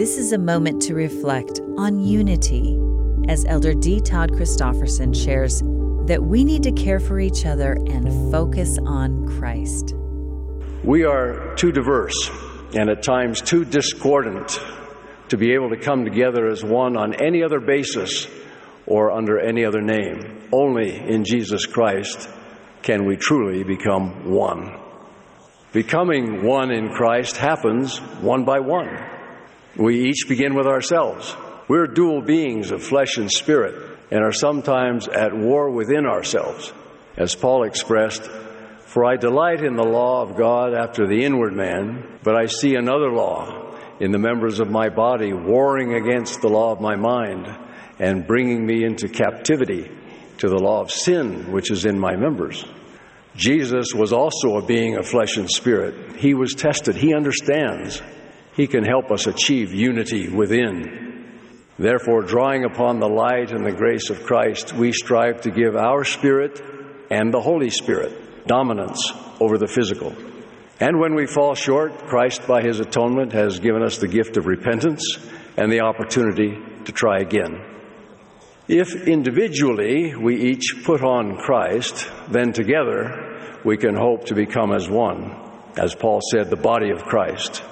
This is a moment to reflect on unity as Elder D. Todd Christofferson shares that we need to care for each other and focus on Christ. We are too diverse and at times too discordant to be able to come together as one on any other basis or under any other name. Only in Jesus Christ can we truly become one. Becoming one in Christ happens one by one. We each begin with ourselves. We're dual beings of flesh and spirit and are sometimes at war within ourselves. As Paul expressed, For I delight in the law of God after the inward man, but I see another law in the members of my body warring against the law of my mind and bringing me into captivity to the law of sin which is in my members. Jesus was also a being of flesh and spirit. He was tested. He understands. He can help us achieve unity within. Therefore, drawing upon the light and the grace of Christ, we strive to give our spirit and the Holy Spirit dominance over the physical. And when we fall short, Christ, by his atonement, has given us the gift of repentance and the opportunity to try again. If individually we each put on Christ, then together we can hope to become as one, as Paul said, the body of Christ.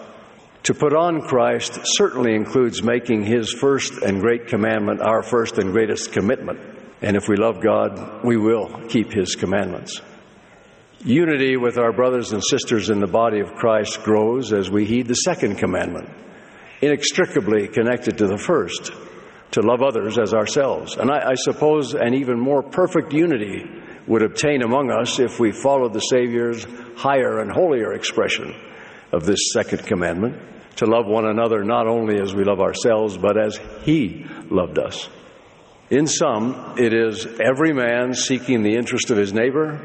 To put on Christ certainly includes making his first and great commandment our first and greatest commitment. And if we love God, we will keep his commandments. Unity with our brothers and sisters in the body of Christ grows as we heed the second commandment, inextricably connected to the first to love others as ourselves. And I, I, suppose an even more perfect unity would obtain among us if we followed the Savior's higher and holier expression of this second commandment to love one another not only as we love ourselves, but as He loved us. In sum, it is every man seeking the interest of his neighbor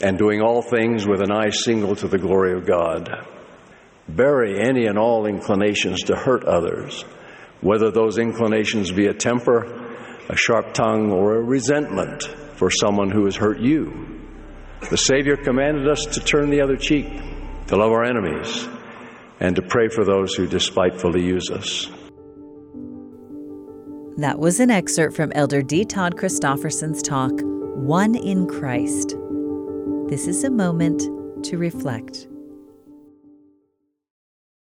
and doing all things with an eye single to the glory of God. Bury any and all inclinations to hurt others whether those inclinations be a temper, a sharp tongue, or a resentment for someone who has hurt you. The Savior commanded us to turn the other cheek, to love our enemies, and to pray for those who despitefully use us. That was an excerpt from Elder D. Todd Christofferson's talk, One in Christ. This is a moment to reflect.